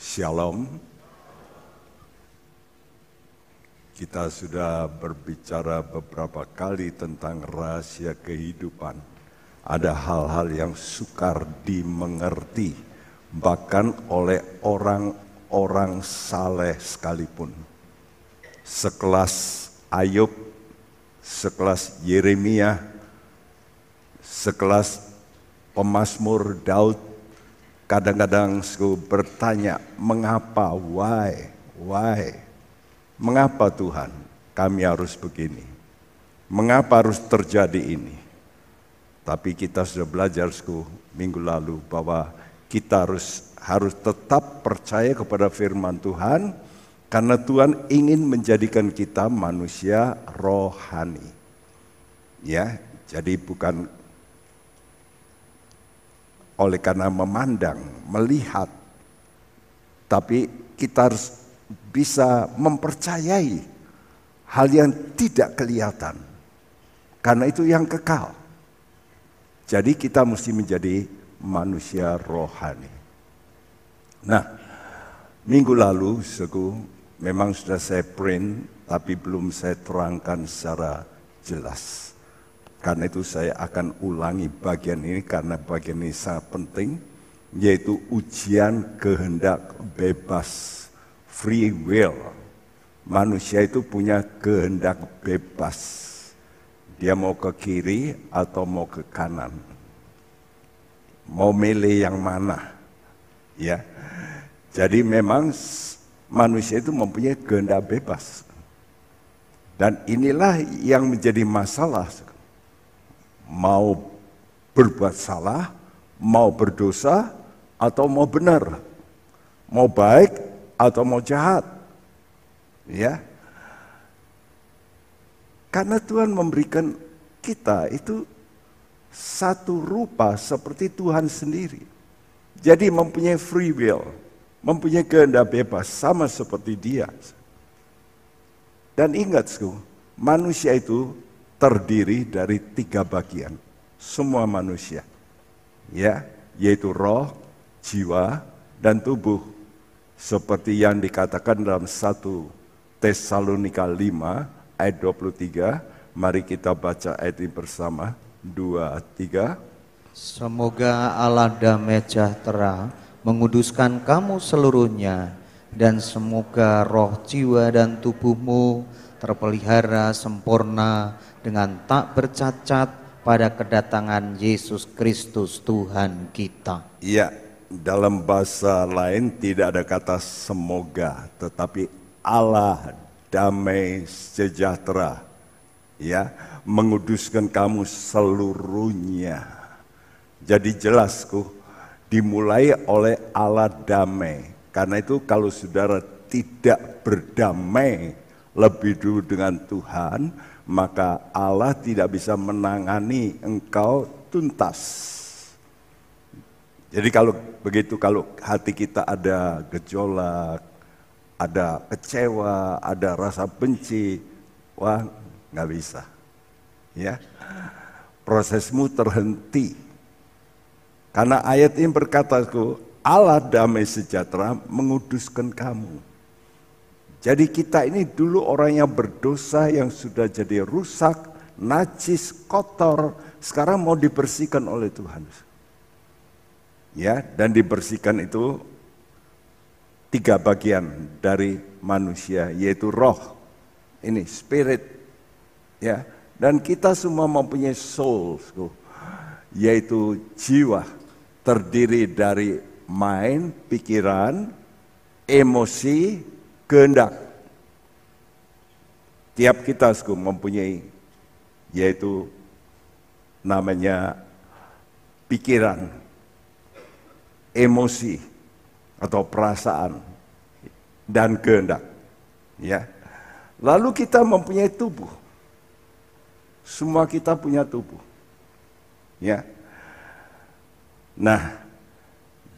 Shalom. Kita sudah berbicara beberapa kali tentang rahasia kehidupan. Ada hal-hal yang sukar dimengerti, bahkan oleh orang-orang saleh sekalipun. Sekelas Ayub, sekelas Yeremia, sekelas pemazmur Daud, kadang-kadang saya bertanya, mengapa, why, why? Mengapa Tuhan kami harus begini? Mengapa harus terjadi ini? Tapi kita sudah belajar minggu lalu bahwa kita harus harus tetap percaya kepada firman Tuhan karena Tuhan ingin menjadikan kita manusia rohani. Ya, jadi bukan oleh karena memandang, melihat tapi kita harus bisa mempercayai hal yang tidak kelihatan. Karena itu yang kekal. Jadi kita mesti menjadi manusia rohani. Nah, minggu lalu seku memang sudah saya print tapi belum saya terangkan secara jelas. Karena itu saya akan ulangi bagian ini karena bagian ini sangat penting yaitu ujian kehendak bebas free will. Manusia itu punya kehendak bebas. Dia mau ke kiri atau mau ke kanan. Mau milih yang mana. Ya. Jadi memang manusia itu mempunyai kehendak bebas. Dan inilah yang menjadi masalah. Mau berbuat salah, mau berdosa, atau mau benar. Mau baik atau mau jahat. Ya. Karena Tuhan memberikan kita itu satu rupa seperti Tuhan sendiri. Jadi mempunyai free will, mempunyai kehendak bebas sama seperti dia. Dan ingat, manusia itu terdiri dari tiga bagian. Semua manusia. Ya, yaitu roh, jiwa, dan tubuh seperti yang dikatakan dalam 1 Tesalonika 5 ayat 23. Mari kita baca ayat ini bersama. 2 3 Semoga Allah damai sejahtera menguduskan kamu seluruhnya dan semoga roh jiwa dan tubuhmu terpelihara sempurna dengan tak bercacat pada kedatangan Yesus Kristus Tuhan kita. Iya, dalam bahasa lain tidak ada kata semoga, tetapi Allah damai sejahtera ya menguduskan kamu seluruhnya. Jadi jelasku dimulai oleh Allah damai. Karena itu kalau saudara tidak berdamai lebih dulu dengan Tuhan, maka Allah tidak bisa menangani engkau tuntas. Jadi kalau begitu kalau hati kita ada gejolak, ada kecewa, ada rasa benci, wah nggak bisa. Ya, prosesmu terhenti. Karena ayat ini berkata, Allah damai sejahtera menguduskan kamu. Jadi kita ini dulu orang yang berdosa yang sudah jadi rusak, najis, kotor, sekarang mau dibersihkan oleh Tuhan. Ya dan dibersihkan itu tiga bagian dari manusia yaitu roh ini spirit ya. Dan kita semua mempunyai soul yaitu jiwa terdiri dari mind, pikiran, emosi, kehendak. Tiap kita mempunyai yaitu namanya pikiran, emosi atau perasaan dan kehendak. Ya. Lalu kita mempunyai tubuh. Semua kita punya tubuh. Ya. Nah,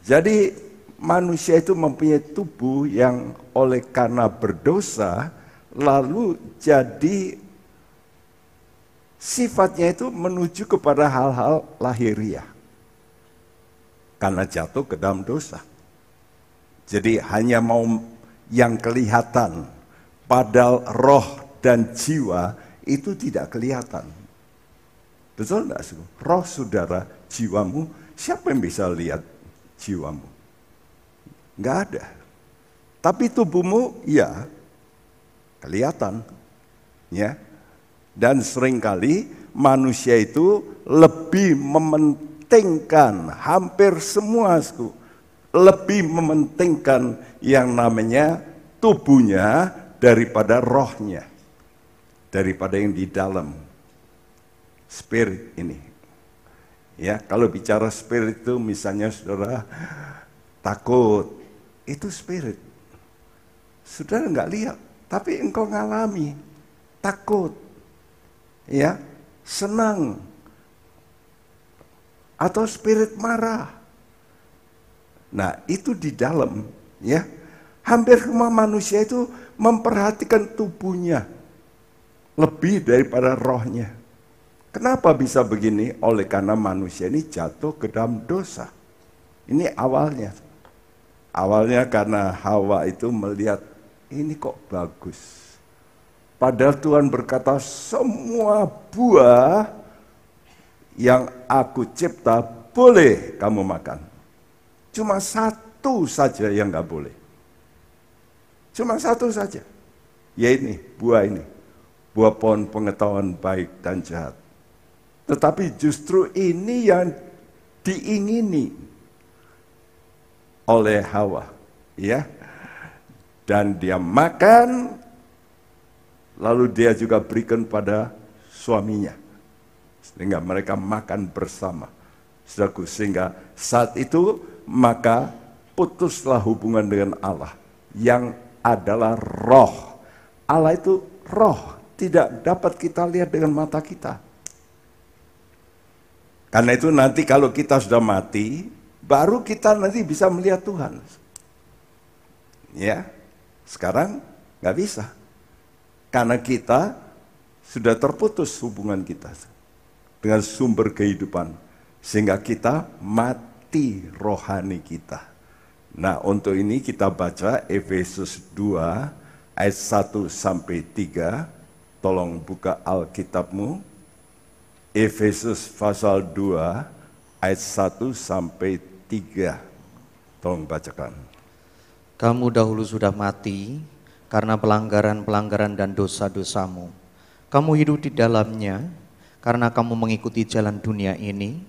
jadi manusia itu mempunyai tubuh yang oleh karena berdosa lalu jadi sifatnya itu menuju kepada hal-hal lahiriah karena jatuh ke dalam dosa. Jadi hanya mau yang kelihatan, padahal roh dan jiwa itu tidak kelihatan. Betul enggak? Roh saudara, jiwamu, siapa yang bisa lihat jiwamu? Enggak ada. Tapi tubuhmu, ya, kelihatan. Ya. Dan sering kali manusia itu lebih mementingkan hampir semua lebih mementingkan yang namanya tubuhnya daripada rohnya daripada yang di dalam spirit ini. Ya, kalau bicara spirit itu misalnya saudara takut, itu spirit. Saudara nggak lihat, tapi engkau ngalami takut, ya, senang, atau spirit marah. Nah, itu di dalam, ya. Hampir semua manusia itu memperhatikan tubuhnya lebih daripada rohnya. Kenapa bisa begini? Oleh karena manusia ini jatuh ke dalam dosa. Ini awalnya. Awalnya karena Hawa itu melihat ini kok bagus. Padahal Tuhan berkata semua buah yang aku cipta boleh kamu makan. Cuma satu saja yang nggak boleh. Cuma satu saja. Ya ini, buah ini buah pohon pengetahuan baik dan jahat. Tetapi justru ini yang diingini oleh Hawa, ya. Dan dia makan, lalu dia juga berikan pada suaminya. Sehingga mereka makan bersama. Saudaraku, sehingga saat itu maka putuslah hubungan dengan Allah yang adalah roh. Allah itu roh, tidak dapat kita lihat dengan mata kita. Karena itu nanti kalau kita sudah mati, baru kita nanti bisa melihat Tuhan. Ya, sekarang nggak bisa. Karena kita sudah terputus hubungan kita dengan sumber kehidupan. Sehingga kita mati rohani kita. Nah untuk ini kita baca Efesus 2 ayat 1 sampai 3 Tolong buka Alkitabmu. Efesus pasal 2 ayat 1 sampai 3. Tolong bacakan. Kamu dahulu sudah mati karena pelanggaran-pelanggaran dan dosa-dosamu. Kamu hidup di dalamnya karena kamu mengikuti jalan dunia ini,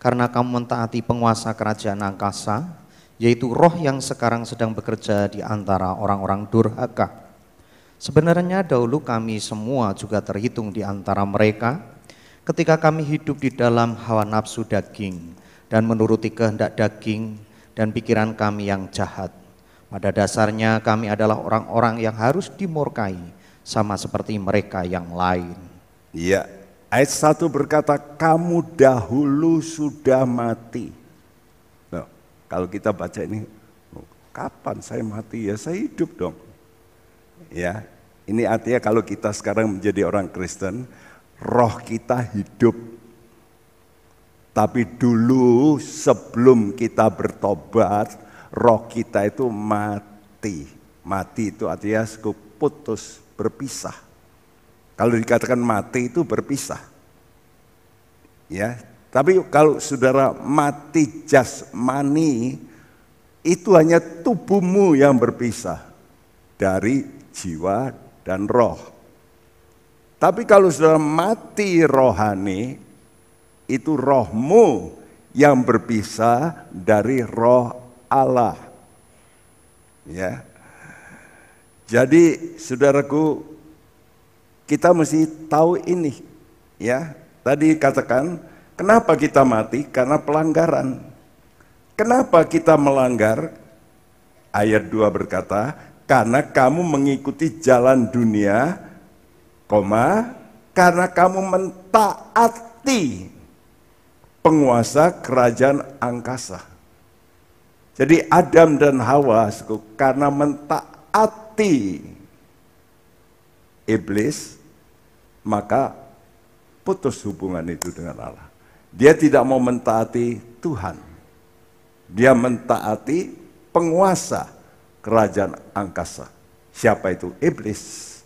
karena kamu mentaati penguasa kerajaan angkasa, yaitu roh yang sekarang sedang bekerja di antara orang-orang durhaka Sebenarnya dahulu kami semua juga terhitung di antara mereka ketika kami hidup di dalam hawa nafsu daging dan menuruti kehendak daging dan pikiran kami yang jahat. Pada dasarnya kami adalah orang-orang yang harus dimurkai sama seperti mereka yang lain. Iya, ayat 1 berkata kamu dahulu sudah mati. Nah, kalau kita baca ini, kapan saya mati ya saya hidup dong. Ya, ini artinya kalau kita sekarang menjadi orang Kristen, roh kita hidup. Tapi dulu sebelum kita bertobat, roh kita itu mati. Mati itu artinya putus, berpisah. Kalau dikatakan mati itu berpisah. Ya, tapi kalau saudara mati jasmani, itu hanya tubuhmu yang berpisah dari jiwa dan roh. Tapi kalau sudah mati rohani, itu rohmu yang berpisah dari roh Allah. Ya. Jadi saudaraku, kita mesti tahu ini. Ya, tadi katakan, kenapa kita mati? Karena pelanggaran. Kenapa kita melanggar? Ayat 2 berkata, karena kamu mengikuti jalan dunia, koma, karena kamu mentaati penguasa kerajaan angkasa. Jadi Adam dan Hawa karena mentaati iblis, maka putus hubungan itu dengan Allah. Dia tidak mau mentaati Tuhan. Dia mentaati penguasa kerajaan angkasa. Siapa itu? Iblis.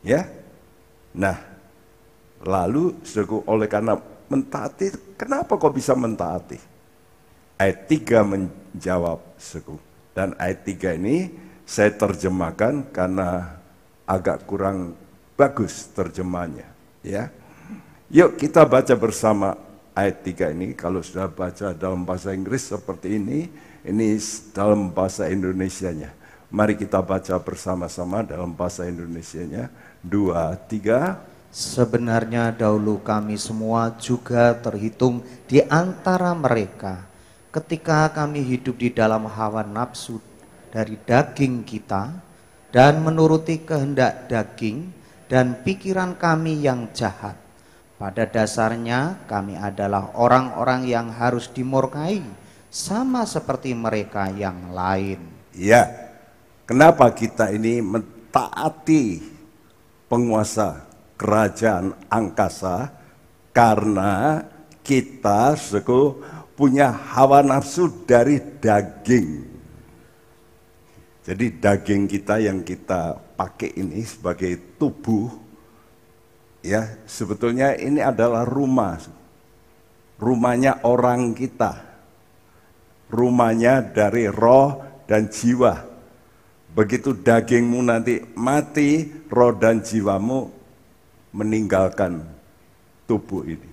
Ya. Nah, lalu oleh karena mentaati, kenapa kok bisa mentaati? Ayat 3 menjawab saudaraku. Dan ayat 3 ini saya terjemahkan karena agak kurang bagus terjemahnya, ya. Yuk kita baca bersama ayat 3 ini. Kalau sudah baca dalam bahasa Inggris seperti ini, ini dalam bahasa Indonesianya. Mari kita baca bersama-sama dalam bahasa Indonesianya. Dua, tiga. Sebenarnya dahulu kami semua juga terhitung di antara mereka ketika kami hidup di dalam hawa nafsu dari daging kita dan menuruti kehendak daging dan pikiran kami yang jahat. Pada dasarnya kami adalah orang-orang yang harus dimurkai sama seperti mereka yang lain. Ya, kenapa kita ini mentaati penguasa kerajaan angkasa? Karena kita suku punya hawa nafsu dari daging. Jadi daging kita yang kita pakai ini sebagai tubuh, ya sebetulnya ini adalah rumah. Rumahnya orang kita rumahnya dari roh dan jiwa. Begitu dagingmu nanti mati, roh dan jiwamu meninggalkan tubuh ini.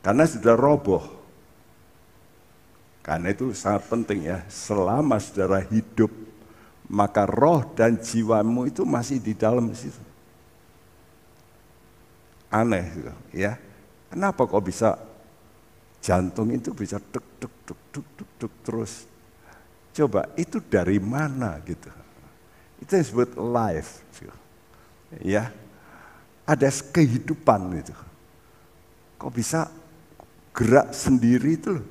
Karena sudah roboh. Karena itu sangat penting ya, selama saudara hidup, maka roh dan jiwamu itu masih di dalam situ. Aneh ya. Kenapa kok bisa jantung itu bisa tuk tuk tuk tuk tuk tuk terus. Coba itu dari mana gitu. Itu disebut life. Ya. Ada kehidupan itu. Kok bisa gerak sendiri itu loh.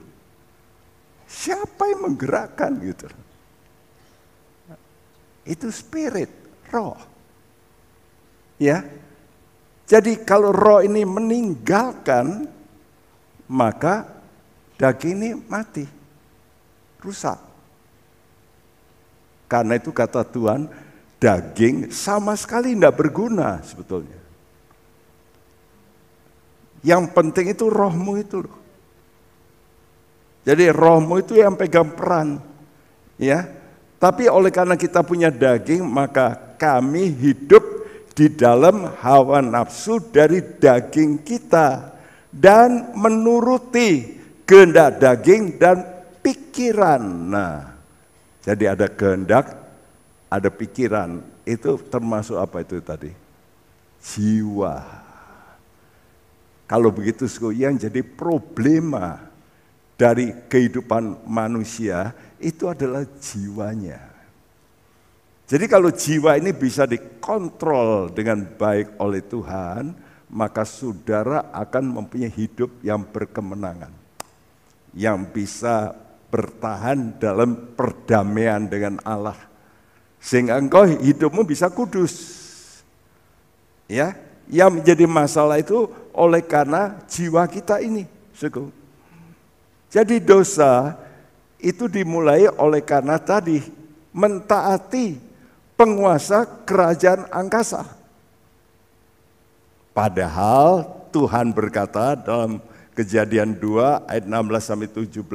Siapa yang menggerakkan gitu. Itu spirit, roh. Ya. Jadi kalau roh ini meninggalkan maka daging ini mati, rusak. Karena itu kata Tuhan, daging sama sekali tidak berguna sebetulnya. Yang penting itu rohmu itu loh. Jadi rohmu itu yang pegang peran. Ya. Tapi oleh karena kita punya daging, maka kami hidup di dalam hawa nafsu dari daging kita dan menuruti kehendak daging dan pikiran. Nah, jadi ada kehendak, ada pikiran. Itu termasuk apa itu tadi? Jiwa. Kalau begitu yang jadi problema dari kehidupan manusia itu adalah jiwanya. Jadi kalau jiwa ini bisa dikontrol dengan baik oleh Tuhan, maka saudara akan mempunyai hidup yang berkemenangan. Yang bisa bertahan dalam perdamaian dengan Allah. Sehingga engkau hidupmu bisa kudus. Ya, yang menjadi masalah itu oleh karena jiwa kita ini. Jadi dosa itu dimulai oleh karena tadi mentaati penguasa kerajaan angkasa. Padahal Tuhan berkata dalam Kejadian 2 ayat 16 sampai 17,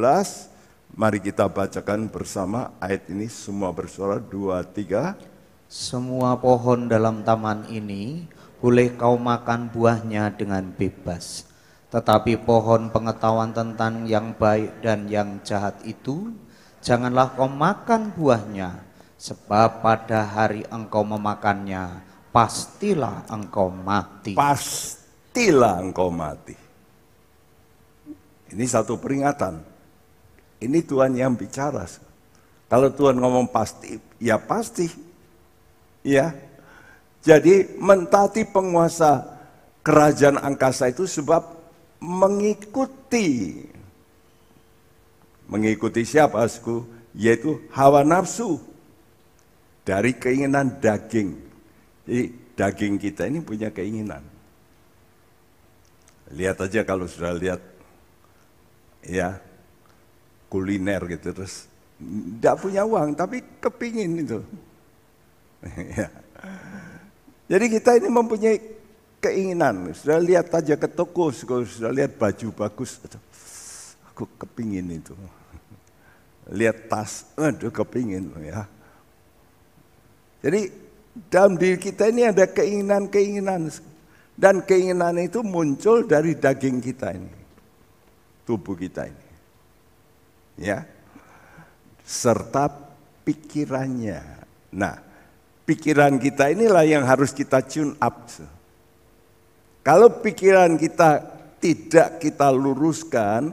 mari kita bacakan bersama ayat ini semua bersuara 2 3. Semua pohon dalam taman ini boleh kau makan buahnya dengan bebas. Tetapi pohon pengetahuan tentang yang baik dan yang jahat itu janganlah kau makan buahnya, sebab pada hari engkau memakannya pastilah engkau mati. Pastilah engkau mati. Ini satu peringatan. Ini Tuhan yang bicara. Kalau Tuhan ngomong pasti, ya pasti. Ya. Jadi mentati penguasa kerajaan angkasa itu sebab mengikuti mengikuti siapa asku yaitu hawa nafsu dari keinginan daging jadi daging kita ini punya keinginan. Lihat aja kalau sudah lihat ya kuliner gitu terus Tidak punya uang, tapi kepingin itu. Ya. Jadi kita ini mempunyai keinginan. Sudah lihat aja ke toko, sudah lihat baju bagus. Aku kepingin itu. Lihat tas, aduh kepingin ya. Jadi dalam diri kita ini ada keinginan-keinginan. Dan keinginan itu muncul dari daging kita ini. Tubuh kita ini. Ya. Serta pikirannya. Nah, pikiran kita inilah yang harus kita tune up. Kalau pikiran kita tidak kita luruskan,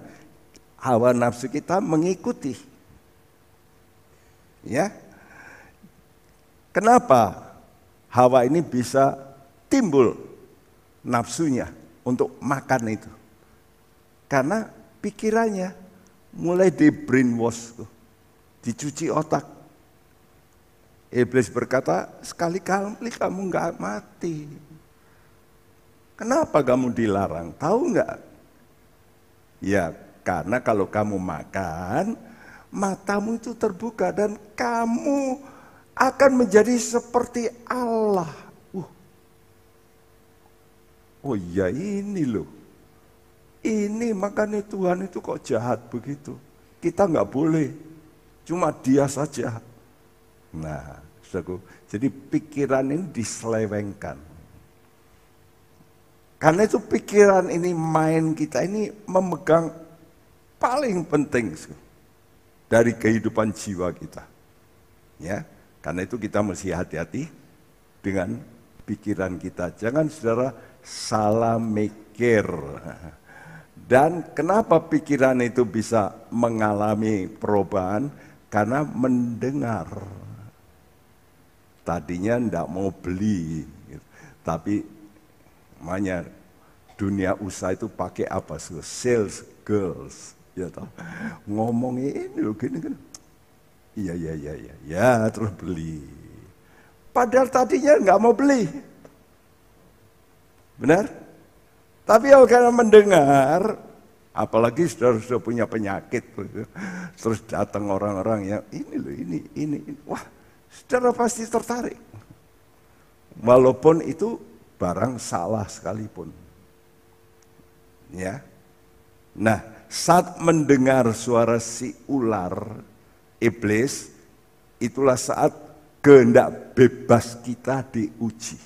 hawa nafsu kita mengikuti. Ya. Kenapa hawa ini bisa timbul nafsunya untuk makan itu. Karena pikirannya mulai di brainwash, dicuci otak. Iblis berkata, sekali kali kamu nggak mati. Kenapa kamu dilarang? Tahu nggak? Ya, karena kalau kamu makan, matamu itu terbuka dan kamu akan menjadi seperti Allah. Oh iya ini loh. Ini makanya Tuhan itu kok jahat begitu. Kita nggak boleh. Cuma dia saja. Nah, saudaraku, jadi pikiran ini diselewengkan. Karena itu pikiran ini main kita ini memegang paling penting dari kehidupan jiwa kita. Ya, karena itu kita mesti hati-hati dengan pikiran kita. Jangan saudara salah mikir. Dan kenapa pikiran itu bisa mengalami perubahan? Karena mendengar. Tadinya tidak mau beli, tapi makanya dunia usaha itu pakai apa sih? Sales girls, ya toh. Loh gini kan. Iya iya iya iya, ya terus beli. Padahal tadinya nggak mau beli, Benar? Tapi kalau kalian mendengar, apalagi sudah sudah punya penyakit, terus datang orang-orang yang ini loh, ini, ini, ini. Wah, saudara pasti tertarik. Walaupun itu barang salah sekalipun. Ya. Nah, saat mendengar suara si ular, iblis, itulah saat kehendak bebas kita diuji.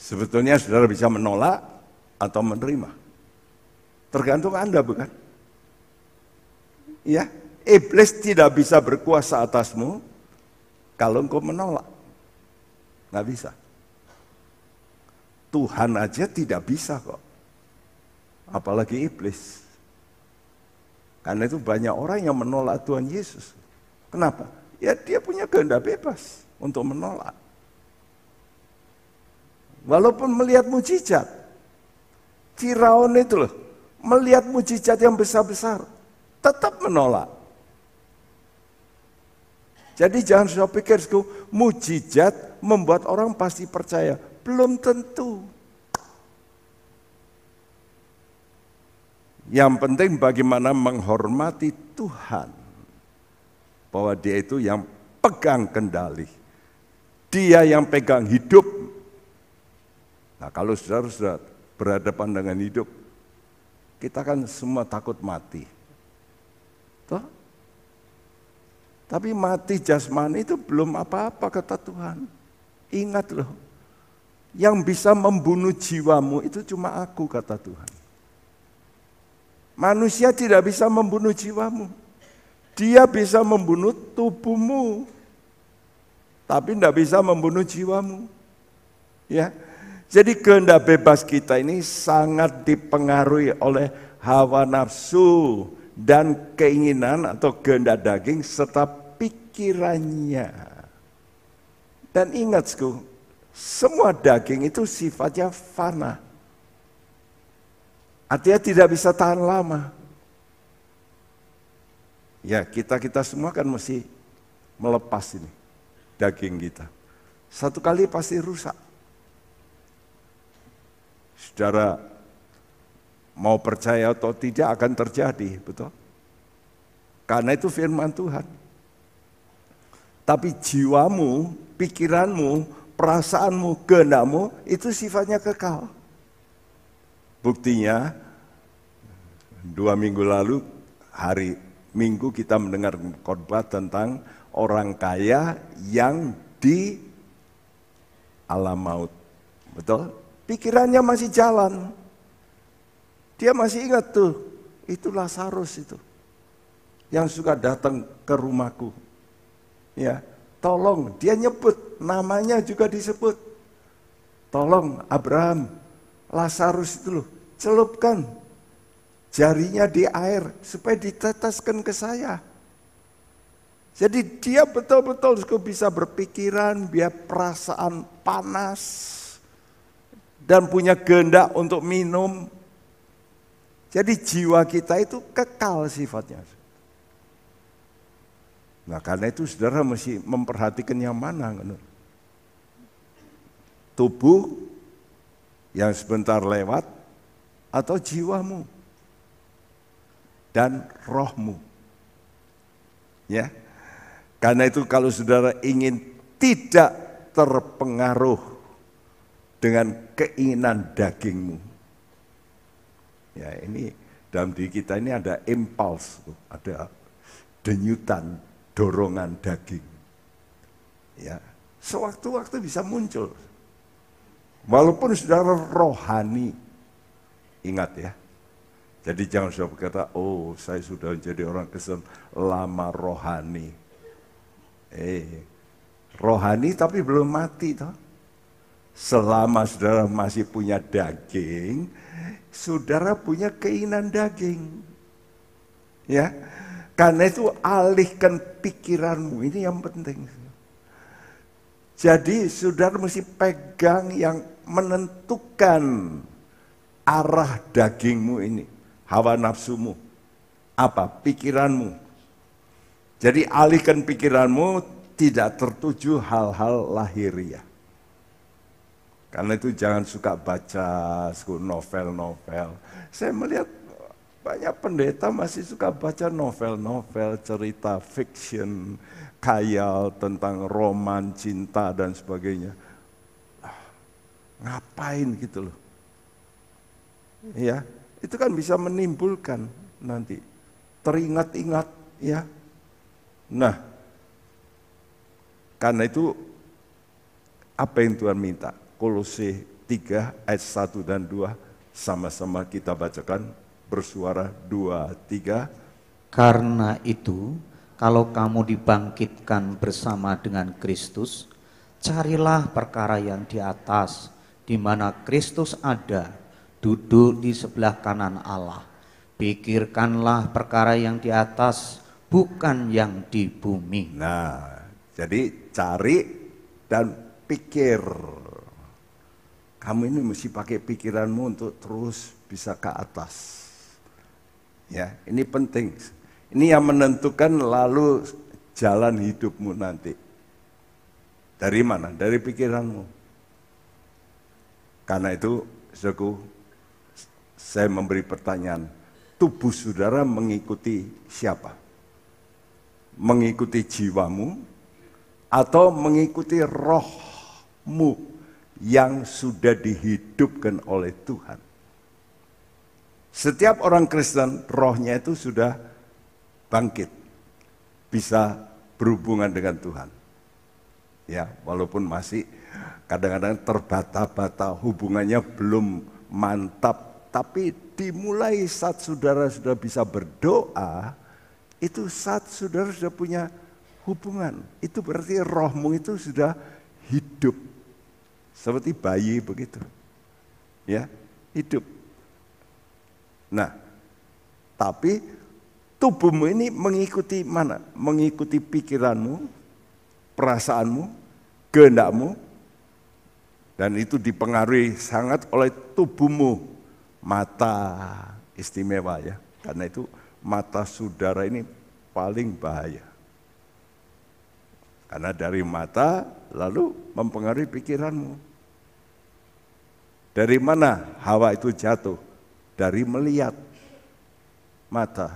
Sebetulnya saudara bisa menolak atau menerima. Tergantung Anda bukan? Ya, iblis tidak bisa berkuasa atasmu kalau engkau menolak. Nggak bisa. Tuhan aja tidak bisa kok. Apalagi iblis. Karena itu banyak orang yang menolak Tuhan Yesus. Kenapa? Ya dia punya kehendak bebas untuk menolak. Walaupun melihat mujizat. Firaun itu loh, melihat mujizat yang besar-besar, tetap menolak. Jadi jangan sudah pikir mujizat membuat orang pasti percaya. Belum tentu. Yang penting bagaimana menghormati Tuhan. Bahwa dia itu yang pegang kendali. Dia yang pegang hidup Nah kalau saudara sudah berhadapan dengan hidup, kita kan semua takut mati. Toh? Tapi mati jasmani itu belum apa-apa kata Tuhan. Ingat loh, yang bisa membunuh jiwamu itu cuma aku kata Tuhan. Manusia tidak bisa membunuh jiwamu. Dia bisa membunuh tubuhmu. Tapi tidak bisa membunuh jiwamu. Ya, jadi kehendak bebas kita ini sangat dipengaruhi oleh hawa nafsu dan keinginan atau kehendak daging serta pikirannya. Dan ingat, semua daging itu sifatnya fana. Artinya tidak bisa tahan lama. Ya, kita-kita semua kan mesti melepas ini daging kita. Satu kali pasti rusak. Saudara mau percaya atau tidak akan terjadi, betul? Karena itu firman Tuhan. Tapi jiwamu, pikiranmu, perasaanmu, kehendakmu itu sifatnya kekal. Buktinya dua minggu lalu hari Minggu kita mendengar khotbah tentang orang kaya yang di alam maut. Betul? Pikirannya masih jalan. Dia masih ingat tuh, itu Lazarus itu yang suka datang ke rumahku. Ya, tolong dia nyebut namanya juga disebut. Tolong Abraham, Lazarus itu loh, celupkan jarinya di air supaya diteteskan ke saya. Jadi dia betul-betul bisa berpikiran, biar perasaan panas dan punya kehendak untuk minum. Jadi jiwa kita itu kekal sifatnya. Nah karena itu saudara mesti memperhatikan yang mana. Tubuh yang sebentar lewat atau jiwamu dan rohmu. Ya. Karena itu kalau saudara ingin tidak terpengaruh dengan keinginan dagingmu. Ya, ini dalam diri kita ini ada impuls, ada denyutan, dorongan daging. Ya, sewaktu-waktu bisa muncul. Walaupun saudara rohani, ingat ya. Jadi jangan sudah berkata, oh saya sudah menjadi orang Kristen lama rohani. Eh, rohani tapi belum mati toh. Selama saudara masih punya daging, saudara punya keinginan daging. Ya, karena itu alihkan pikiranmu, ini yang penting. Jadi saudara mesti pegang yang menentukan arah dagingmu ini. Hawa nafsumu. Apa? Pikiranmu. Jadi alihkan pikiranmu tidak tertuju hal-hal lahiriah. Karena itu jangan suka baca novel-novel. Saya melihat banyak pendeta masih suka baca novel-novel, cerita fiction, khayal tentang roman, cinta dan sebagainya. Ah, ngapain gitu loh. Ya, itu kan bisa menimbulkan nanti teringat-ingat ya. Nah, karena itu apa yang Tuhan minta? Kolose 3 ayat 1 dan 2 sama-sama kita bacakan bersuara dua, tiga. Karena itu, kalau kamu dibangkitkan bersama dengan Kristus, carilah perkara yang di atas, di mana Kristus ada, duduk di sebelah kanan Allah. Pikirkanlah perkara yang di atas, bukan yang di bumi. Nah, jadi cari dan pikir. Kamu ini mesti pakai pikiranmu untuk terus bisa ke atas. Ya, ini penting. Ini yang menentukan lalu jalan hidupmu nanti. Dari mana? Dari pikiranmu. Karena itu, saudaraku, saya memberi pertanyaan. Tubuh saudara mengikuti siapa? Mengikuti jiwamu atau mengikuti rohmu yang sudah dihidupkan oleh Tuhan? Setiap orang Kristen rohnya itu sudah bangkit. Bisa berhubungan dengan Tuhan. Ya, walaupun masih kadang-kadang terbata-bata hubungannya belum mantap, tapi dimulai saat saudara sudah bisa berdoa, itu saat saudara sudah punya hubungan. Itu berarti rohmu itu sudah hidup. Seperti bayi begitu. Ya, hidup. Nah, tapi tubuhmu ini mengikuti mana? Mengikuti pikiranmu, perasaanmu, kehendakmu, dan itu dipengaruhi sangat oleh tubuhmu. Mata istimewa ya, karena itu mata saudara ini paling bahaya. Karena dari mata lalu mempengaruhi pikiranmu. Dari mana hawa itu jatuh? Dari melihat mata.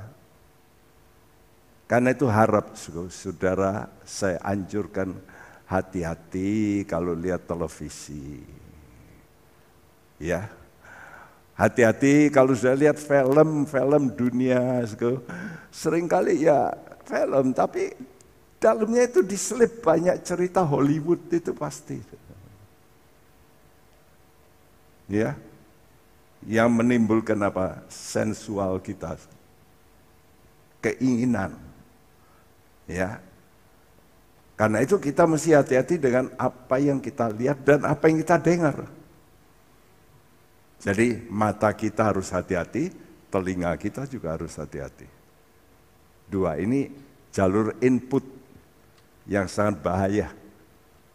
Karena itu harap saudara saya anjurkan hati-hati kalau lihat televisi. Ya, hati-hati kalau sudah lihat film-film dunia, sering kali ya film, tapi dalamnya itu diselip banyak cerita Hollywood itu pasti. Ya, yang menimbulkan apa? Sensual kita. Keinginan. Ya. Karena itu kita mesti hati-hati dengan apa yang kita lihat dan apa yang kita dengar. Jadi mata kita harus hati-hati, telinga kita juga harus hati-hati. Dua, ini jalur input yang sangat bahaya.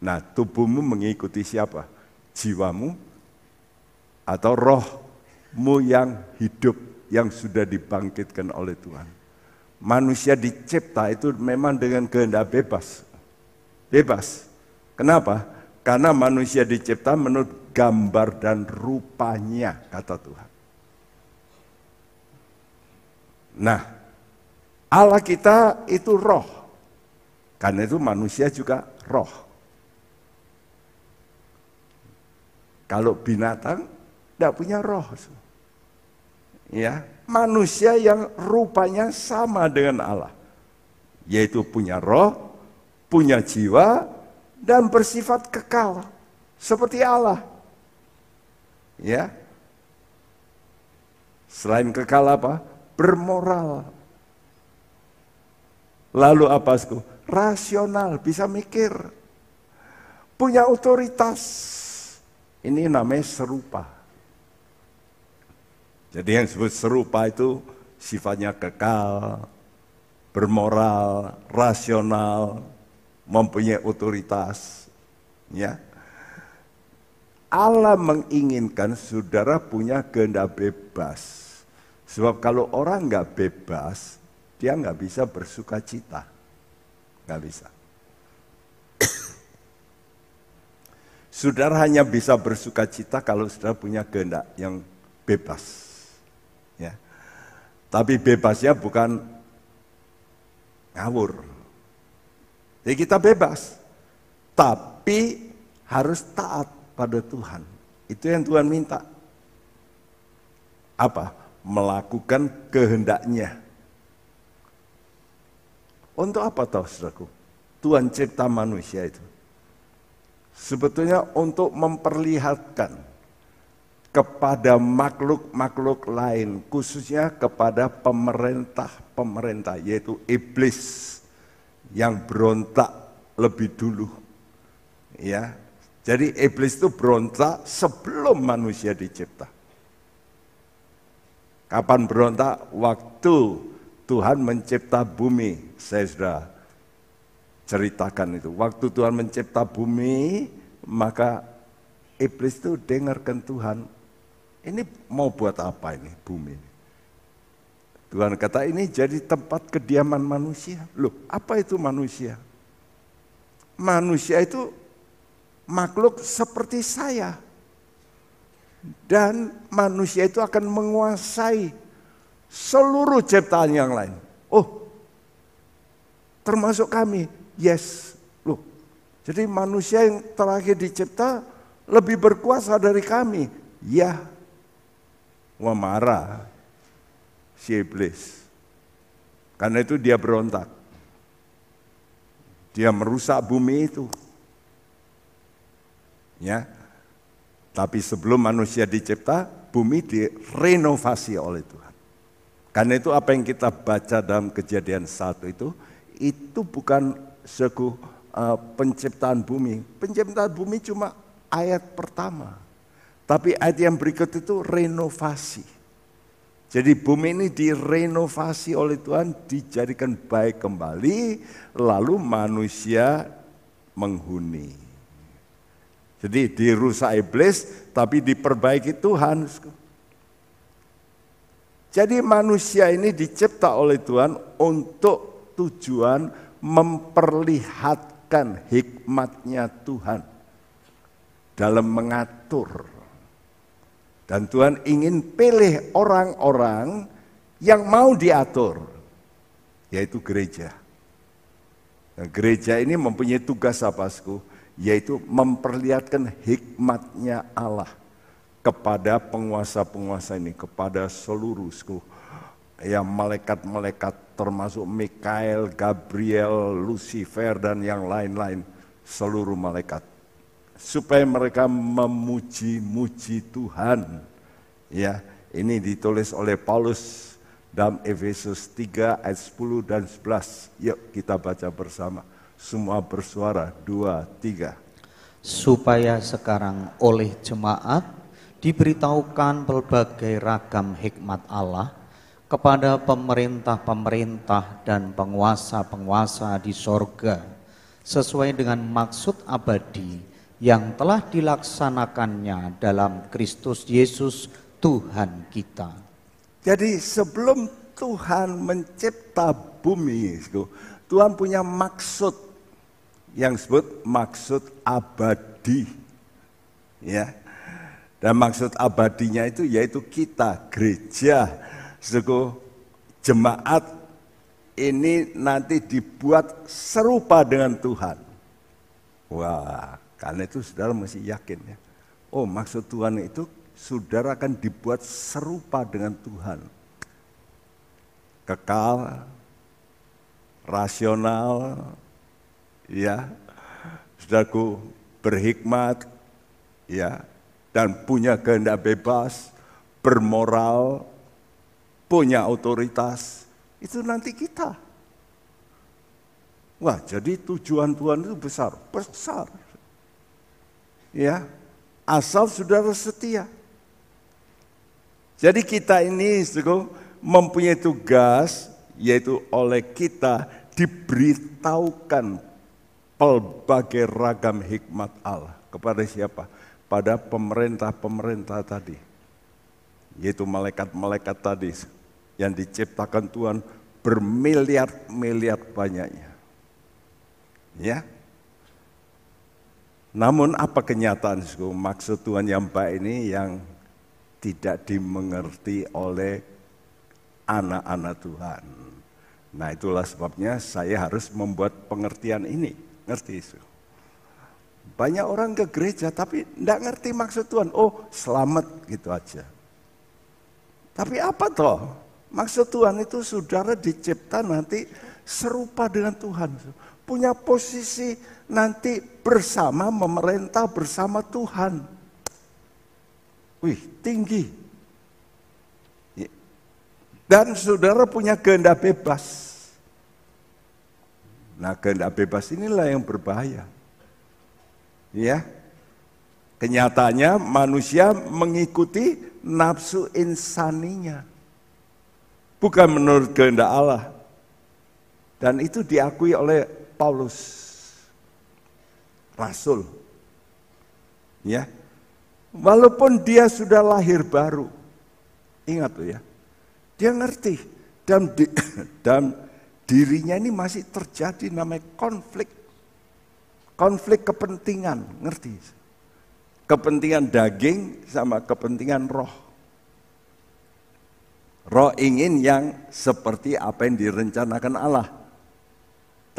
Nah, tubuhmu mengikuti siapa? Jiwamu atau roh mu yang hidup yang sudah dibangkitkan oleh Tuhan. Manusia dicipta itu memang dengan kehendak bebas. Bebas. Kenapa? Karena manusia dicipta menurut gambar dan rupanya, kata Tuhan. Nah, Allah kita itu roh. Karena itu manusia juga roh. Kalau binatang tidak punya roh. Ya, manusia yang rupanya sama dengan Allah. Yaitu punya roh, punya jiwa, dan bersifat kekal. Seperti Allah. Ya. Selain kekal apa? Bermoral. Lalu apa? Rasional, bisa mikir. Punya otoritas. Ini namanya serupa. Jadi yang disebut serupa itu sifatnya kekal, bermoral, rasional, mempunyai otoritas. Ya. Allah menginginkan saudara punya kehendak bebas. Sebab kalau orang nggak bebas, dia nggak bisa bersuka cita. Nggak bisa. saudara hanya bisa bersuka cita kalau saudara punya kehendak yang bebas. Tapi bebasnya bukan ngawur. Jadi kita bebas. Tapi harus taat pada Tuhan. Itu yang Tuhan minta. Apa? Melakukan kehendaknya. Untuk apa tahu saudaraku? Tuhan cipta manusia itu. Sebetulnya untuk memperlihatkan kepada makhluk-makhluk lain, khususnya kepada pemerintah-pemerintah, yaitu iblis yang berontak lebih dulu. Ya, jadi iblis itu berontak sebelum manusia dicipta. Kapan berontak? Waktu Tuhan mencipta bumi. Saya sudah ceritakan itu. Waktu Tuhan mencipta bumi, maka iblis itu dengarkan Tuhan ini mau buat apa ini bumi? Tuhan kata ini jadi tempat kediaman manusia. Loh, apa itu manusia? Manusia itu makhluk seperti saya. Dan manusia itu akan menguasai seluruh ciptaan yang lain. Oh, termasuk kami. Yes. Loh, jadi manusia yang terakhir dicipta lebih berkuasa dari kami. Ya, Wah marah si iblis. Karena itu dia berontak. Dia merusak bumi itu. Ya. Tapi sebelum manusia dicipta, bumi direnovasi oleh Tuhan. Karena itu apa yang kita baca dalam kejadian satu itu, itu bukan suku uh, penciptaan bumi. Penciptaan bumi cuma ayat pertama. Tapi ayat yang berikut itu renovasi. Jadi bumi ini direnovasi oleh Tuhan, dijadikan baik kembali, lalu manusia menghuni. Jadi dirusak iblis, tapi diperbaiki Tuhan. Jadi manusia ini dicipta oleh Tuhan untuk tujuan memperlihatkan hikmatnya Tuhan dalam mengatur dan Tuhan ingin pilih orang-orang yang mau diatur. yaitu gereja. Nah, gereja ini mempunyai tugas apa, Sku? Yaitu memperlihatkan hikmatnya Allah kepada penguasa-penguasa ini, kepada seluruh Sku. Ya malaikat-malaikat termasuk Mikael, Gabriel, Lucifer dan yang lain-lain, seluruh malaikat. Supaya mereka memuji-muji Tuhan. Ya, ini ditulis oleh Paulus dalam Efesus 3 ayat 10 dan 11. Yuk kita baca bersama. Semua bersuara, dua, tiga. Supaya sekarang oleh jemaat diberitahukan berbagai ragam hikmat Allah kepada pemerintah-pemerintah dan penguasa-penguasa di sorga sesuai dengan maksud abadi yang telah dilaksanakannya dalam Kristus Yesus Tuhan kita. Jadi sebelum Tuhan mencipta bumi, Tuhan punya maksud yang disebut maksud abadi. Ya. Dan maksud abadinya itu yaitu kita, gereja, suku jemaat ini nanti dibuat serupa dengan Tuhan. Wah, karena itu saudara mesti yakin ya. Oh maksud Tuhan itu saudara akan dibuat serupa dengan Tuhan. Kekal, rasional, ya, saudaraku berhikmat, ya, dan punya kehendak bebas, bermoral, punya otoritas, itu nanti kita. Wah, jadi tujuan Tuhan itu besar, besar. Ya, asal saudara setia. Jadi kita ini mempunyai tugas yaitu oleh kita diberitahukan pelbagai ragam hikmat Allah kepada siapa? Pada pemerintah-pemerintah tadi. Yaitu malaikat-malaikat tadi yang diciptakan Tuhan bermiliar-miliar banyaknya. Ya. Namun apa kenyataan maksud Tuhan yang baik ini yang tidak dimengerti oleh anak-anak Tuhan. Nah itulah sebabnya saya harus membuat pengertian ini. Ngerti itu? Banyak orang ke gereja tapi tidak ngerti maksud Tuhan. Oh selamat gitu aja. Tapi apa toh? Maksud Tuhan itu saudara dicipta nanti serupa dengan Tuhan. Punya posisi nanti bersama memerintah bersama Tuhan. Wih, tinggi. Dan saudara punya kehendak bebas. Nah, kehendak bebas inilah yang berbahaya. Ya. Kenyataannya manusia mengikuti nafsu insaninya. Bukan menurut kehendak Allah. Dan itu diakui oleh Paulus. Rasul. Ya, Walaupun dia sudah lahir baru. Ingat tuh ya. Dia ngerti. Dan, di, dan dirinya ini masih terjadi namanya konflik. Konflik kepentingan, ngerti? Kepentingan daging sama kepentingan roh. Roh ingin yang seperti apa yang direncanakan Allah.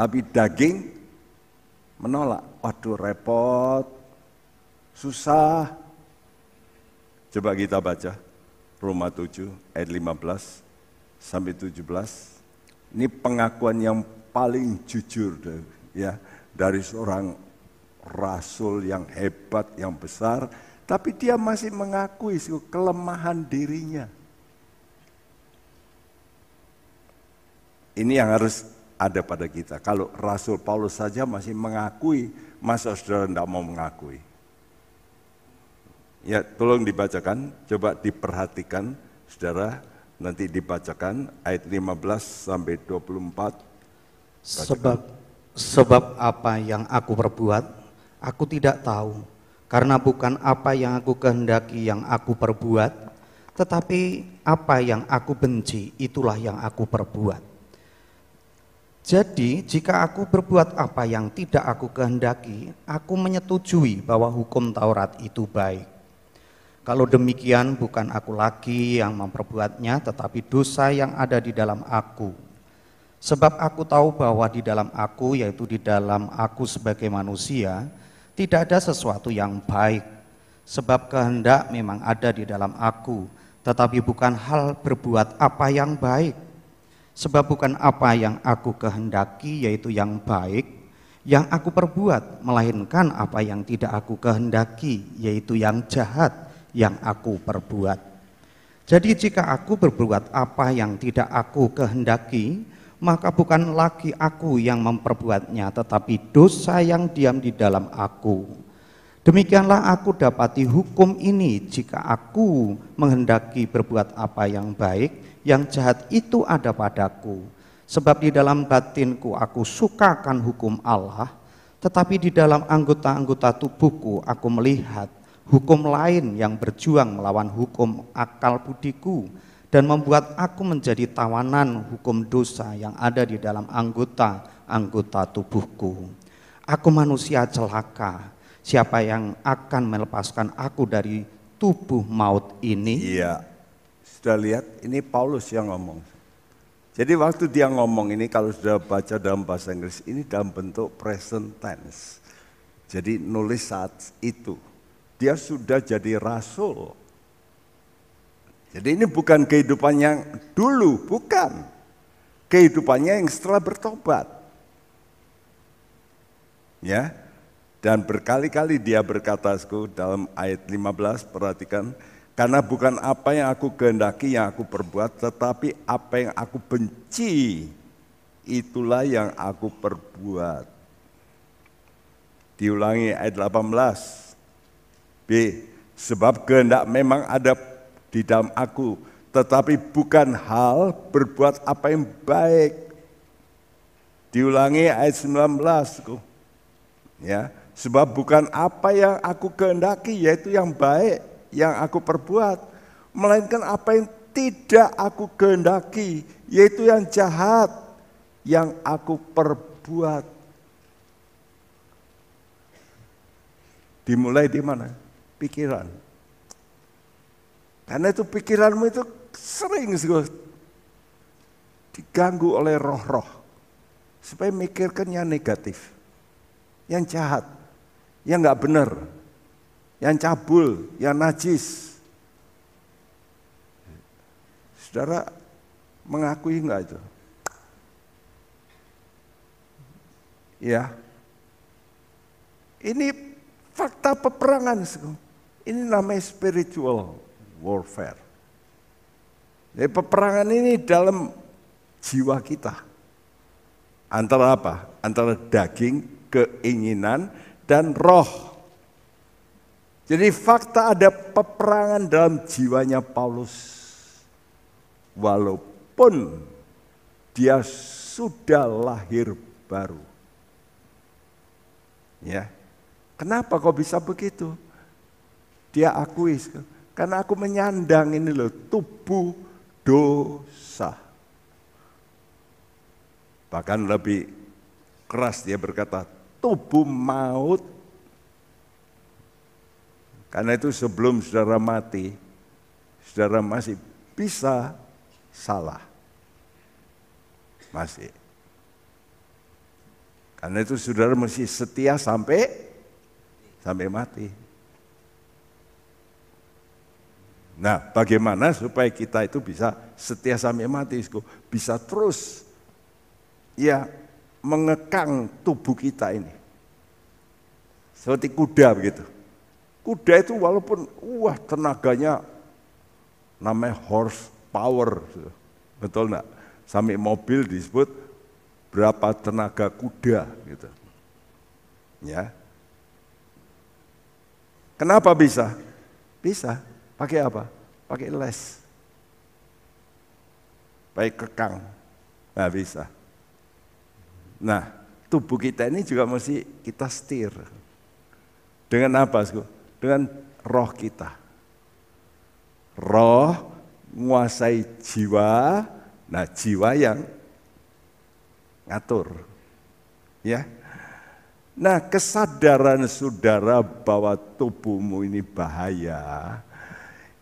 Tapi daging menolak. Waduh repot, susah, Coba kita baca Roma 7 ayat 15 sampai 17. Ini pengakuan yang paling jujur ya dari seorang rasul yang hebat, yang besar, tapi dia masih mengakui kelemahan dirinya. Ini yang harus ada pada kita. Kalau Rasul Paulus saja masih mengakui, masa saudara tidak mau mengakui? Ya, tolong dibacakan, coba diperhatikan, saudara, nanti dibacakan ayat 15 sampai 24. Bacakan. Sebab sebab apa yang aku perbuat, aku tidak tahu, karena bukan apa yang aku kehendaki yang aku perbuat, tetapi apa yang aku benci, itulah yang aku perbuat. Jadi, jika aku berbuat apa yang tidak aku kehendaki, aku menyetujui bahwa hukum Taurat itu baik. Kalau demikian bukan aku lagi yang memperbuatnya, tetapi dosa yang ada di dalam aku. Sebab aku tahu bahwa di dalam aku, yaitu di dalam aku sebagai manusia, tidak ada sesuatu yang baik. Sebab kehendak memang ada di dalam aku, tetapi bukan hal berbuat apa yang baik. Sebab bukan apa yang aku kehendaki, yaitu yang baik, yang aku perbuat, melainkan apa yang tidak aku kehendaki, yaitu yang jahat yang aku perbuat. Jadi jika aku berbuat apa yang tidak aku kehendaki, maka bukan lagi aku yang memperbuatnya, tetapi dosa yang diam di dalam aku. Demikianlah aku dapati hukum ini jika aku menghendaki berbuat apa yang baik, yang jahat itu ada padaku. Sebab di dalam batinku aku sukakan hukum Allah, tetapi di dalam anggota-anggota tubuhku aku melihat hukum lain yang berjuang melawan hukum akal budiku dan membuat aku menjadi tawanan hukum dosa yang ada di dalam anggota-anggota tubuhku. Aku manusia celaka, siapa yang akan melepaskan aku dari tubuh maut ini? Iya, sudah lihat ini Paulus yang ngomong. Jadi waktu dia ngomong ini kalau sudah baca dalam bahasa Inggris ini dalam bentuk present tense. Jadi nulis saat itu. Dia sudah jadi rasul jadi ini bukan kehidupan yang dulu, bukan. Kehidupannya yang setelah bertobat. Ya. Dan berkali-kali dia berkata dalam ayat 15, perhatikan, karena bukan apa yang aku kehendaki yang aku perbuat, tetapi apa yang aku benci, itulah yang aku perbuat. Diulangi ayat 18. B. Sebab kehendak memang ada di dalam aku, tetapi bukan hal berbuat apa yang baik. Diulangi ayat 19. Ya, sebab bukan apa yang aku kehendaki yaitu yang baik yang aku perbuat, melainkan apa yang tidak aku kehendaki yaitu yang jahat yang aku perbuat. Dimulai di mana? Pikiran. Karena itu pikiranmu itu sering diganggu oleh roh-roh. Supaya mikirkan yang negatif. Yang jahat. Yang nggak benar. Yang cabul, yang najis. Saudara mengakui enggak itu? Ya. Ini fakta peperangan. Ini namanya spiritual warfare. Jadi peperangan ini dalam jiwa kita. Antara apa? Antara daging, keinginan, dan roh. Jadi fakta ada peperangan dalam jiwanya Paulus. Walaupun dia sudah lahir baru. Ya. Kenapa kok bisa begitu? Dia akui karena aku menyandang ini loh, tubuh dosa. Bahkan lebih keras dia berkata, tubuh maut. Karena itu sebelum saudara mati, saudara masih bisa salah. Masih. Karena itu saudara mesti setia sampai sampai mati. Nah, bagaimana supaya kita itu bisa setia sampai mati, bisa terus ya mengekang tubuh kita ini. Seperti kuda begitu. Kuda itu walaupun wah tenaganya namanya horse power, betul enggak? Sampai mobil disebut berapa tenaga kuda gitu. Ya. Kenapa bisa? Bisa Pakai apa? Pakai les. Baik kekang. Nah bisa. Nah, tubuh kita ini juga mesti kita setir. Dengan apa? Dengan roh kita. Roh menguasai jiwa, nah jiwa yang ngatur. Ya. Nah, kesadaran saudara bahwa tubuhmu ini bahaya,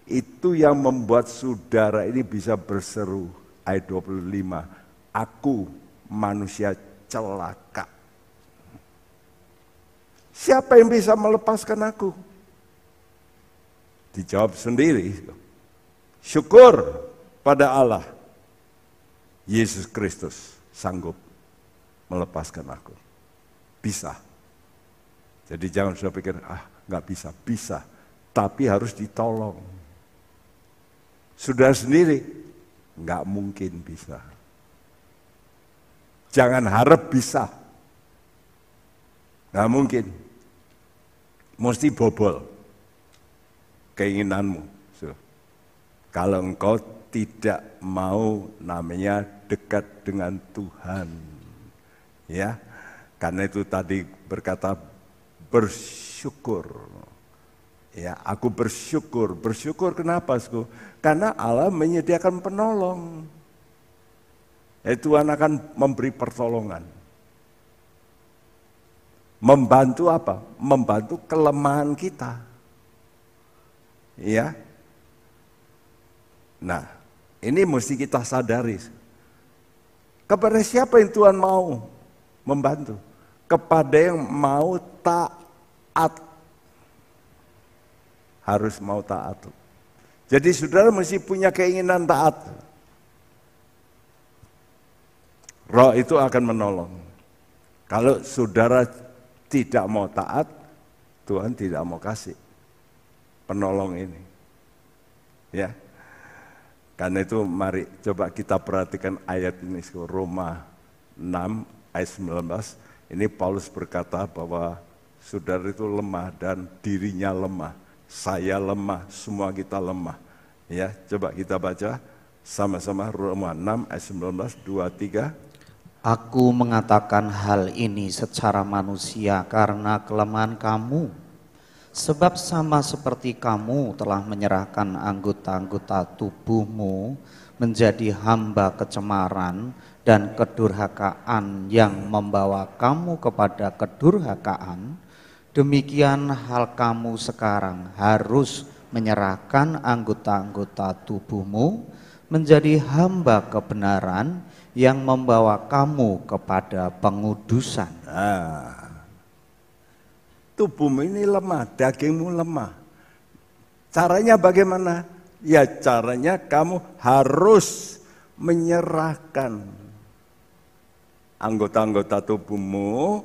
itu yang membuat saudara ini bisa berseru ayat 25. Aku manusia celaka. Siapa yang bisa melepaskan aku? Dijawab sendiri. Syukur pada Allah. Yesus Kristus sanggup melepaskan aku. Bisa. Jadi jangan sudah pikir, ah nggak bisa. Bisa. Tapi harus ditolong. Sudah sendiri, nggak mungkin bisa. Jangan harap bisa. Nggak mungkin. Mesti bobol keinginanmu. So, kalau engkau tidak mau namanya dekat dengan Tuhan. Ya. Karena itu tadi berkata bersyukur. Ya, aku bersyukur. Bersyukur kenapa, Sku? Karena Allah menyediakan penolong. Ya, Tuhan akan memberi pertolongan. Membantu apa? Membantu kelemahan kita. Ya. Nah, ini mesti kita sadari. Kepada siapa yang Tuhan mau membantu? Kepada yang mau taat. Harus mau taat. Jadi saudara mesti punya keinginan taat. Roh itu akan menolong. Kalau saudara tidak mau taat, Tuhan tidak mau kasih penolong ini. Ya. Karena itu mari coba kita perhatikan ayat ini Roma 6 ayat 19. Ini Paulus berkata bahwa saudara itu lemah dan dirinya lemah. Saya lemah, semua kita lemah. Ya, coba kita baca sama-sama Roma 6 ayat 19 2 3 Aku mengatakan hal ini secara manusia karena kelemahan kamu. Sebab sama seperti kamu telah menyerahkan anggota-anggota tubuhmu menjadi hamba kecemaran dan kedurhakaan yang membawa kamu kepada kedurhakaan, demikian hal kamu sekarang harus menyerahkan anggota-anggota tubuhmu menjadi hamba kebenaran yang membawa kamu kepada pengudusan. Nah, tubuhmu ini lemah, dagingmu lemah. Caranya bagaimana? Ya caranya kamu harus menyerahkan anggota-anggota tubuhmu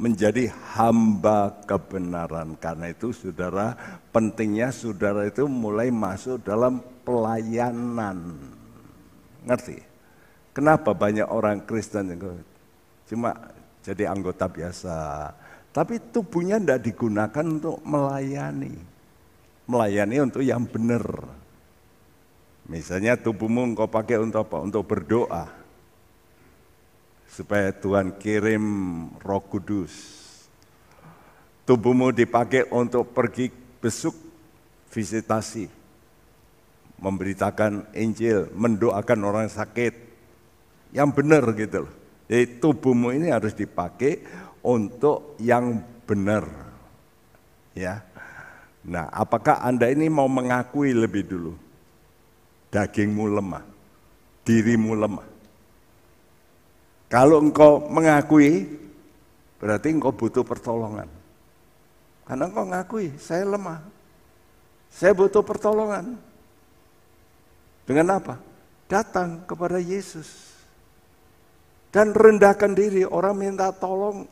menjadi hamba kebenaran. Karena itu saudara, pentingnya saudara itu mulai masuk dalam pelayanan. Ngerti? Kenapa banyak orang Kristen yang cuma jadi anggota biasa, tapi tubuhnya tidak digunakan untuk melayani. Melayani untuk yang benar. Misalnya tubuhmu engkau pakai untuk apa? Untuk berdoa. Supaya Tuhan kirim roh kudus. Tubuhmu dipakai untuk pergi besuk visitasi. Memberitakan Injil, mendoakan orang sakit, yang benar gitu loh. Jadi tubuhmu ini harus dipakai untuk yang benar. Ya. Nah, apakah Anda ini mau mengakui lebih dulu? Dagingmu lemah, dirimu lemah. Kalau engkau mengakui, berarti engkau butuh pertolongan. Karena engkau mengakui, saya lemah. Saya butuh pertolongan. Dengan apa? Datang kepada Yesus dan rendahkan diri. Orang minta tolong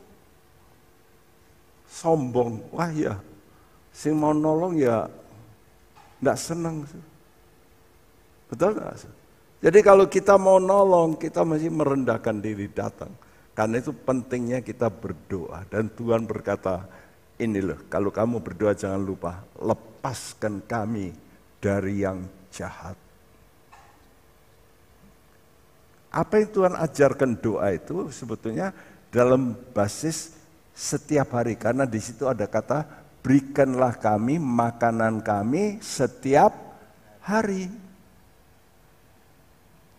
sombong. Wah ya, si mau nolong ya enggak senang. Betul nggak? Jadi kalau kita mau nolong, kita masih merendahkan diri datang. Karena itu pentingnya kita berdoa. Dan Tuhan berkata, ini loh, kalau kamu berdoa jangan lupa, lepaskan kami dari yang jahat. Apa yang Tuhan ajarkan doa itu sebetulnya dalam basis setiap hari karena di situ ada kata berikanlah kami makanan kami setiap hari.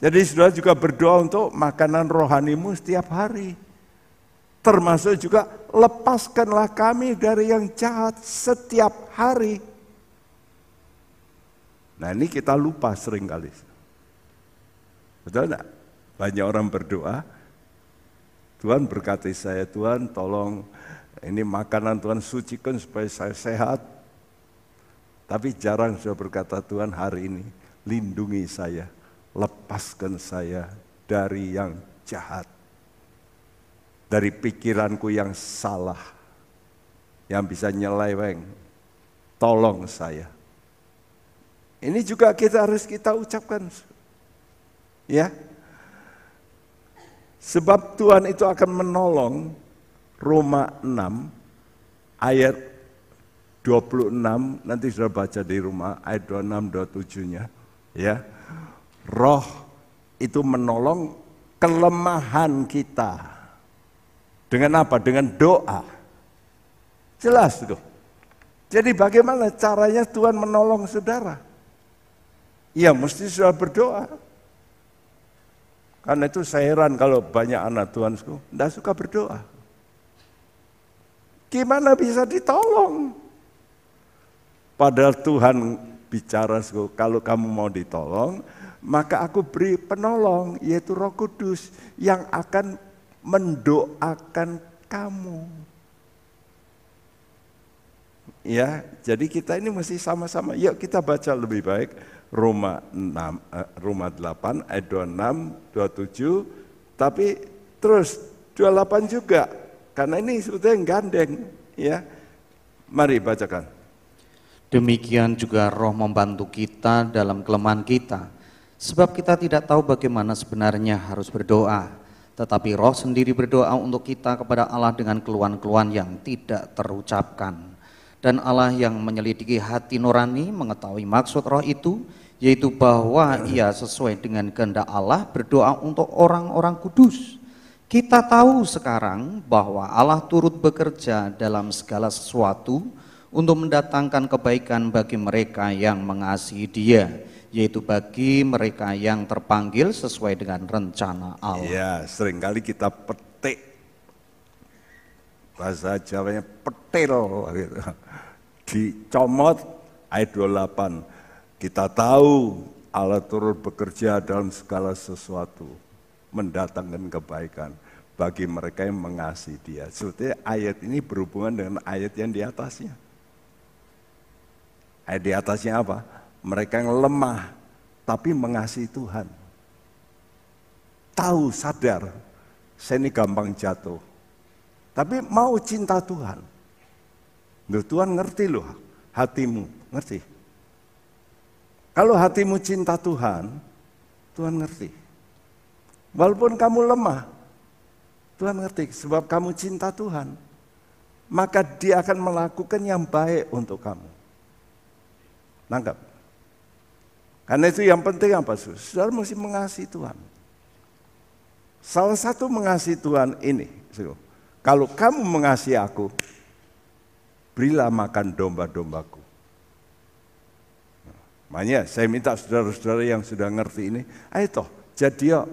Jadi saudara juga berdoa untuk makanan rohanimu setiap hari. Termasuk juga lepaskanlah kami dari yang jahat setiap hari. Nah ini kita lupa sering kali. Betul enggak? Banyak orang berdoa, Tuhan berkati saya, Tuhan tolong ini makanan Tuhan sucikan supaya saya sehat. Tapi jarang sudah berkata Tuhan hari ini lindungi saya, lepaskan saya dari yang jahat. Dari pikiranku yang salah, yang bisa nyeleweng. Tolong saya. Ini juga kita harus kita ucapkan. Ya, Sebab Tuhan itu akan menolong Roma 6 ayat 26 nanti sudah baca di rumah ayat 26 27-nya ya. Roh itu menolong kelemahan kita. Dengan apa? Dengan doa. Jelas itu. Jadi bagaimana caranya Tuhan menolong saudara? Ya mesti sudah berdoa. Karena itu saya heran kalau banyak anak Tuhan tidak suka berdoa. Gimana bisa ditolong? Padahal Tuhan bicara, kalau kamu mau ditolong, maka aku beri penolong, yaitu roh kudus, yang akan mendoakan kamu. Ya, jadi kita ini mesti sama-sama, yuk kita baca lebih baik Roma 6 eh, Roma 8 ayat 26 27 tapi terus 28 juga karena ini yang gandeng ya. Mari bacakan. Demikian juga roh membantu kita dalam kelemahan kita sebab kita tidak tahu bagaimana sebenarnya harus berdoa. Tetapi roh sendiri berdoa untuk kita kepada Allah dengan keluhan-keluhan yang tidak terucapkan dan Allah yang menyelidiki hati nurani mengetahui maksud roh itu yaitu bahwa ia sesuai dengan kehendak Allah berdoa untuk orang-orang kudus. Kita tahu sekarang bahwa Allah turut bekerja dalam segala sesuatu untuk mendatangkan kebaikan bagi mereka yang mengasihi Dia, yaitu bagi mereka yang terpanggil sesuai dengan rencana Allah. Ya, sering kali kita petik bahasa Jawanya petil gitu. Dicomot ayat 28 kita tahu Allah turut bekerja dalam segala sesuatu, mendatangkan kebaikan bagi mereka yang mengasihi dia. Sebetulnya ayat ini berhubungan dengan ayat yang di atasnya. Ayat di atasnya apa? Mereka yang lemah, tapi mengasihi Tuhan. Tahu, sadar, saya ini gampang jatuh. Tapi mau cinta Tuhan. Tuhan ngerti loh hatimu, ngerti. Kalau hatimu cinta Tuhan, Tuhan ngerti. Walaupun kamu lemah, Tuhan ngerti sebab kamu cinta Tuhan. Maka dia akan melakukan yang baik untuk kamu. Nangkap? Karena itu yang penting apa? Saudara mesti mengasihi Tuhan. Salah satu mengasihi Tuhan ini. Kalau kamu mengasihi aku, berilah makan domba-dombaku. Makanya saya minta saudara-saudara yang sudah ngerti ini, ayo toh jadi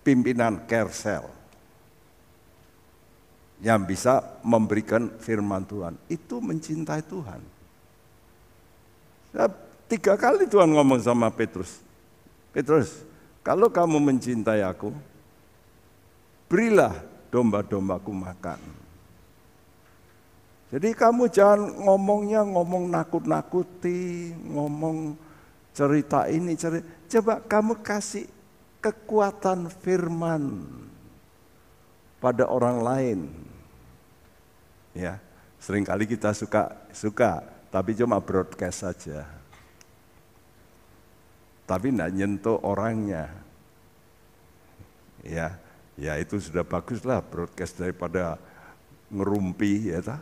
pimpinan Kersel yang bisa memberikan firman Tuhan. Itu mencintai Tuhan. Tiga kali Tuhan ngomong sama Petrus. Petrus, kalau kamu mencintai aku, berilah domba-dombaku makan. Jadi kamu jangan ngomongnya ngomong nakut-nakuti, ngomong cerita ini, cerita. Coba kamu kasih kekuatan firman pada orang lain. Ya, sering kali kita suka suka, tapi cuma broadcast saja. Tapi tidak nyentuh orangnya. Ya, ya itu sudah baguslah broadcast daripada ngerumpi ya tak?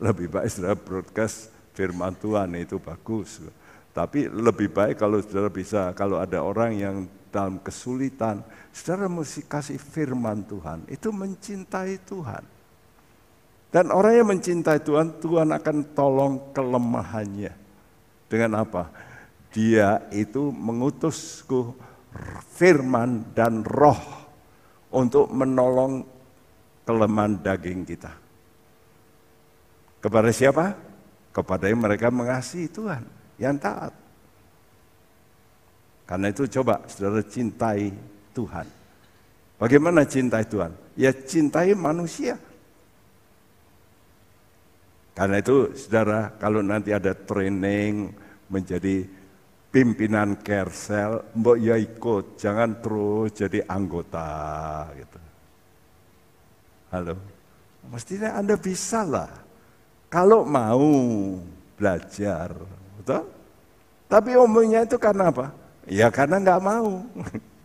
Lebih baik saudara broadcast firman Tuhan itu bagus. Tapi lebih baik kalau saudara bisa, kalau ada orang yang dalam kesulitan, saudara mesti kasih firman Tuhan. Itu mencintai Tuhan. Dan orang yang mencintai Tuhan, Tuhan akan tolong kelemahannya. Dengan apa? Dia itu mengutusku firman dan roh untuk menolong kelemahan daging kita. Kepada siapa? Kepada yang mereka mengasihi Tuhan, yang taat. Karena itu coba saudara cintai Tuhan. Bagaimana cintai Tuhan? Ya cintai manusia. Karena itu saudara, kalau nanti ada training menjadi pimpinan kersel, mbok ya ikut, jangan terus jadi anggota gitu. Halo, mestinya Anda bisa lah. Kalau mau belajar, betul? Tapi umumnya itu karena apa? Ya karena nggak mau.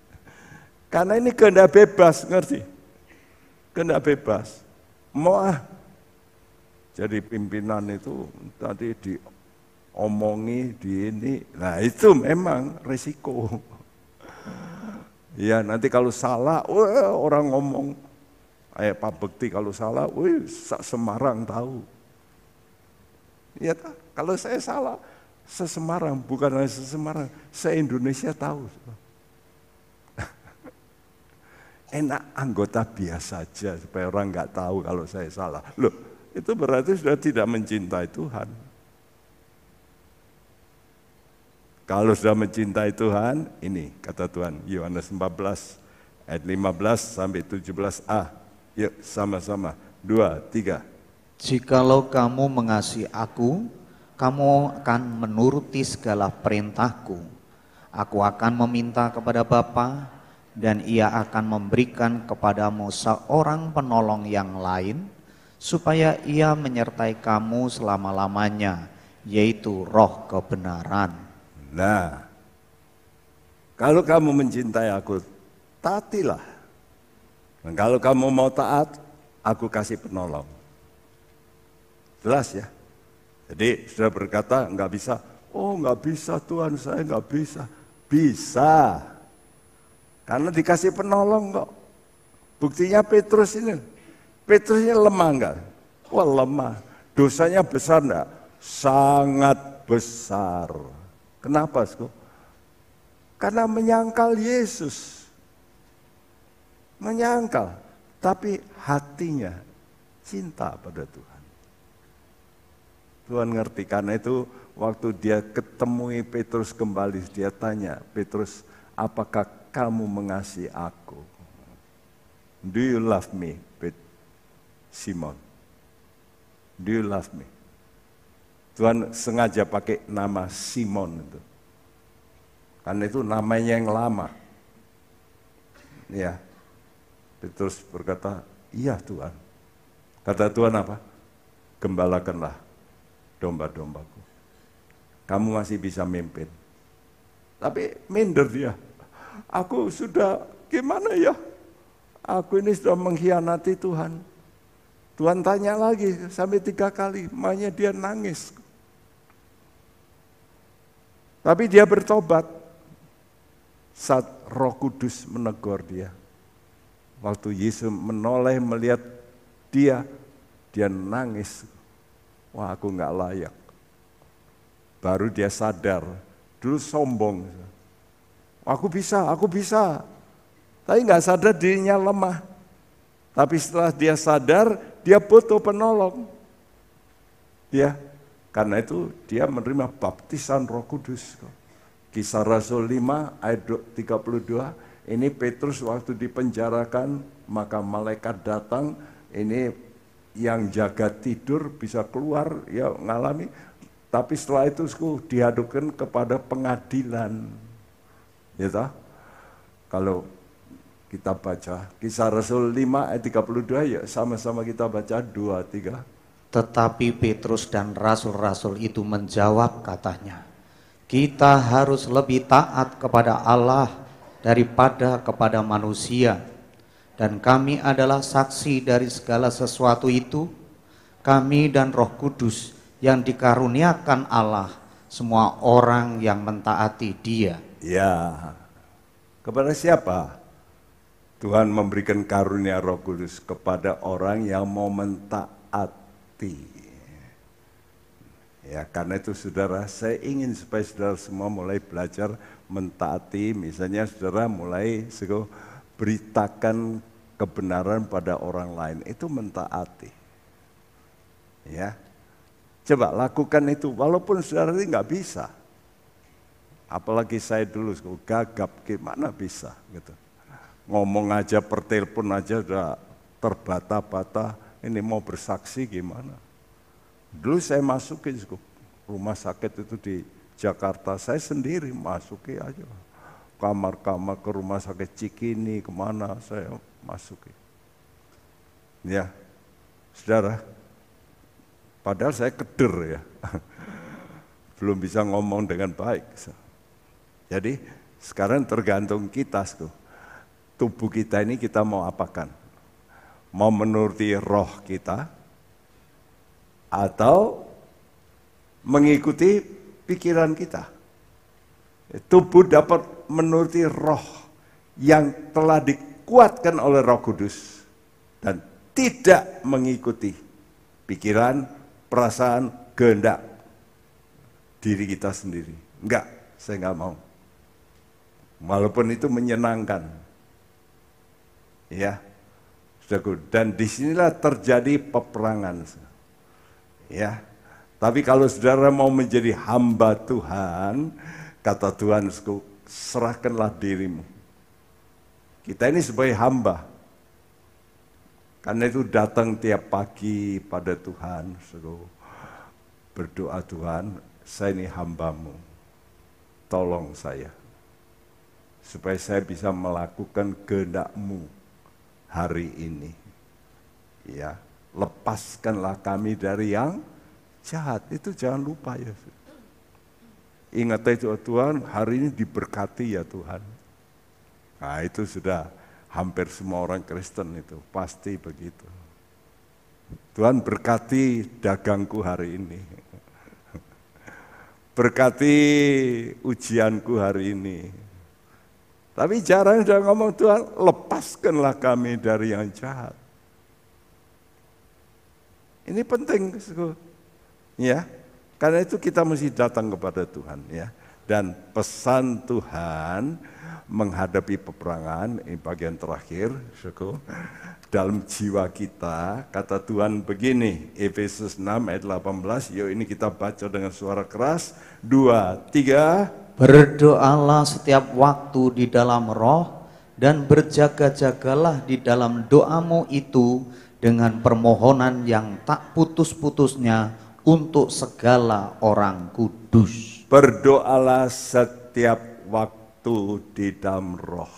karena ini kehendak bebas, ngerti? Kehendak bebas. Mau ah, jadi pimpinan itu tadi diomongi di ini. Nah itu memang resiko. Ya nanti kalau salah, wah, orang ngomong. Kayak Pak Bekti kalau salah, wih Semarang tahu. Ya kalau saya salah, sesemarang, bukan hanya sesemarang, se-Indonesia tahu. Enak anggota biasa saja supaya orang nggak tahu kalau saya salah. Loh, itu berarti sudah tidak mencintai Tuhan. Kalau sudah mencintai Tuhan, ini kata Tuhan, Yohanes 14 ayat 15 sampai 17a. Yuk sama-sama, dua, tiga. Jikalau kamu mengasihi aku, kamu akan menuruti segala perintahku. Aku akan meminta kepada Bapa dan ia akan memberikan kepadamu seorang penolong yang lain supaya ia menyertai kamu selama-lamanya, yaitu roh kebenaran. Nah, kalau kamu mencintai aku, taatilah. Dan kalau kamu mau taat, aku kasih penolong. Jelas ya? Jadi sudah berkata nggak bisa, oh nggak bisa Tuhan saya nggak bisa. Bisa, karena dikasih penolong kok. Buktinya Petrus ini Petrusnya lemah enggak? Wah lemah. Dosanya besar enggak? Sangat besar. Kenapa, Sko? Karena menyangkal Yesus. Menyangkal. Tapi hatinya cinta pada Tuhan. Tuhan ngerti karena itu waktu dia ketemui Petrus kembali dia tanya Petrus apakah kamu mengasihi aku? Do you love me? Simon. Do you love me? Tuhan sengaja pakai nama Simon itu. Karena itu namanya yang lama. Ya. Petrus berkata, iya Tuhan. Kata Tuhan apa? Gembalakanlah domba-dombaku. Kamu masih bisa mimpin. Tapi minder dia. Aku sudah gimana ya? Aku ini sudah mengkhianati Tuhan. Tuhan tanya lagi sampai tiga kali, makanya dia nangis. Tapi dia bertobat saat roh kudus menegur dia. Waktu Yesus menoleh melihat dia, dia nangis. Wah aku nggak layak. Baru dia sadar, dulu sombong. Aku bisa, aku bisa. Tapi nggak sadar dirinya lemah. Tapi setelah dia sadar, dia butuh penolong. Ya, karena itu dia menerima baptisan Roh Kudus. Kisah Rasul 5 ayat 32, ini Petrus waktu dipenjarakan, maka malaikat datang, ini yang jaga tidur bisa keluar, ya ngalami. Tapi setelah itu dihadapkan kepada pengadilan. Ya toh? Kalau kita baca. Kisah Rasul 5 ayat 32 ya sama-sama kita baca 2 3. Tetapi Petrus dan rasul-rasul itu menjawab katanya, kita harus lebih taat kepada Allah daripada kepada manusia. Dan kami adalah saksi dari segala sesuatu itu, kami dan roh kudus yang dikaruniakan Allah, semua orang yang mentaati dia. Ya, kepada siapa? Tuhan memberikan karunia Roh Kudus kepada orang yang mau mentaati. Ya, karena itu saudara, saya ingin supaya saudara semua mulai belajar mentaati. Misalnya saudara mulai sego beritakan kebenaran pada orang lain, itu mentaati. Ya, coba lakukan itu, walaupun saudara ini nggak bisa. Apalagi saya dulu gagap, gimana bisa gitu. ngomong aja per telepon aja udah terbata-bata. Ini mau bersaksi gimana? Dulu saya masukin rumah sakit itu di Jakarta, saya sendiri masukin aja. Kamar-kamar ke rumah sakit Cikini, ke mana saya masukin. Ya, saudara, padahal saya keder ya. Belum bisa ngomong dengan baik. Jadi sekarang tergantung kita. Tubuh kita ini kita mau apakan? Mau menuruti roh kita atau mengikuti pikiran kita. Tubuh dapat menuruti roh yang telah dikuatkan oleh roh kudus dan tidak mengikuti pikiran, perasaan, kehendak diri kita sendiri. Enggak, saya enggak mau. Walaupun itu menyenangkan. Ya, dan di sinilah terjadi peperangan. Ya, tapi kalau saudara mau menjadi hamba Tuhan, kata Tuhan, serahkanlah dirimu. Kita ini sebagai hamba. Karena itu datang tiap pagi pada Tuhan, suruh berdoa Tuhan, saya ini hambamu, tolong saya. Supaya saya bisa melakukan kehendakmu hari ini. Ya, lepaskanlah kami dari yang jahat. Itu jangan lupa ya. Ingat itu Tuhan, hari ini diberkati ya Tuhan. Nah itu sudah hampir semua orang Kristen itu, pasti begitu. Tuhan berkati dagangku hari ini. Berkati ujianku hari ini tapi jarang dia ngomong Tuhan, lepaskanlah kami dari yang jahat. Ini penting, ya. Karena itu kita mesti datang kepada Tuhan, ya. Dan pesan Tuhan menghadapi peperangan, ini bagian terakhir, suku, dalam jiwa kita, kata Tuhan begini, Efesus 6 ayat 18, yuk ini kita baca dengan suara keras, dua, tiga, Berdoalah setiap waktu di dalam roh dan berjaga-jagalah di dalam doamu itu dengan permohonan yang tak putus-putusnya untuk segala orang kudus. Berdoalah setiap waktu di dalam roh.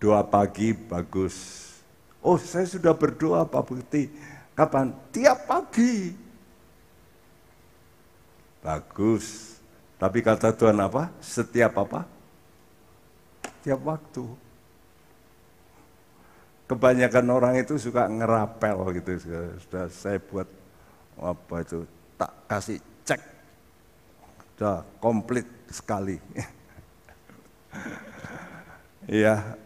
Doa pagi bagus. Oh saya sudah berdoa Pak Bukti. Kapan? Tiap pagi. Bagus tapi kata Tuhan apa? Setiap apa? Setiap waktu. Kebanyakan orang itu suka ngerapel gitu. Sudah saya buat apa itu tak kasih cek. Sudah komplit sekali. Iya.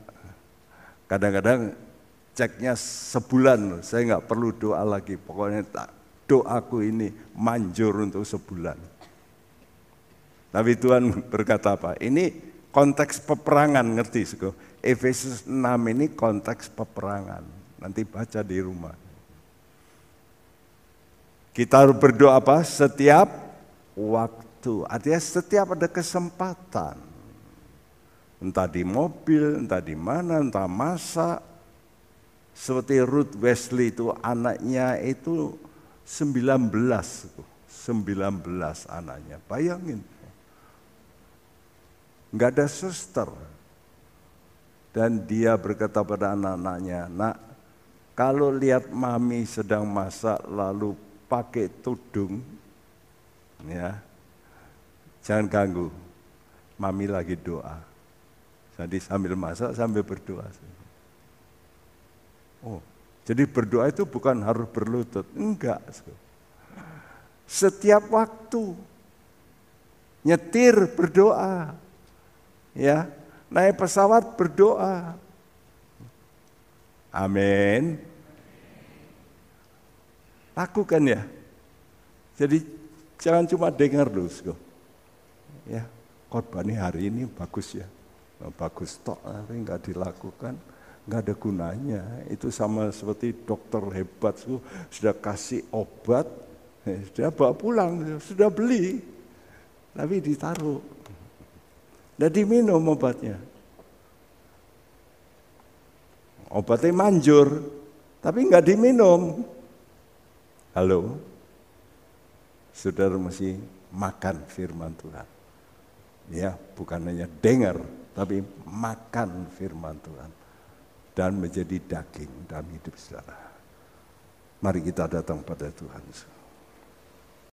Kadang-kadang ceknya sebulan, saya nggak perlu doa lagi. Pokoknya tak doaku ini manjur untuk sebulan. Tapi Tuhan berkata apa? Ini konteks peperangan, ngerti? Efesus 6 ini konteks peperangan. Nanti baca di rumah. Kita harus berdoa apa? Setiap waktu. Artinya setiap ada kesempatan. Entah di mobil, entah di mana, entah masak. Seperti Ruth Wesley itu anaknya itu 19. 19 anaknya. Bayangin nggak ada suster. Dan dia berkata pada anak-anaknya, nak kalau lihat mami sedang masak lalu pakai tudung, ya jangan ganggu. Mami lagi doa. Jadi sambil masak sambil berdoa. Oh, jadi berdoa itu bukan harus berlutut, enggak. Setiap waktu nyetir berdoa, ya naik pesawat berdoa. Amin. Lakukan ya. Jadi jangan cuma dengar dulu. Ya, khotbah ini hari ini bagus ya. Nah, bagus tok tapi nggak dilakukan nggak ada gunanya. Itu sama seperti dokter hebat sudah kasih obat, eh, sudah bawa pulang, sudah beli, tapi ditaruh dan diminum obatnya. obatnya manjur, tapi nggak diminum. Halo, saudara mesti makan firman Tuhan. Ya, bukan hanya dengar, tapi makan firman Tuhan. Dan menjadi daging dalam hidup saudara. Mari kita datang pada Tuhan.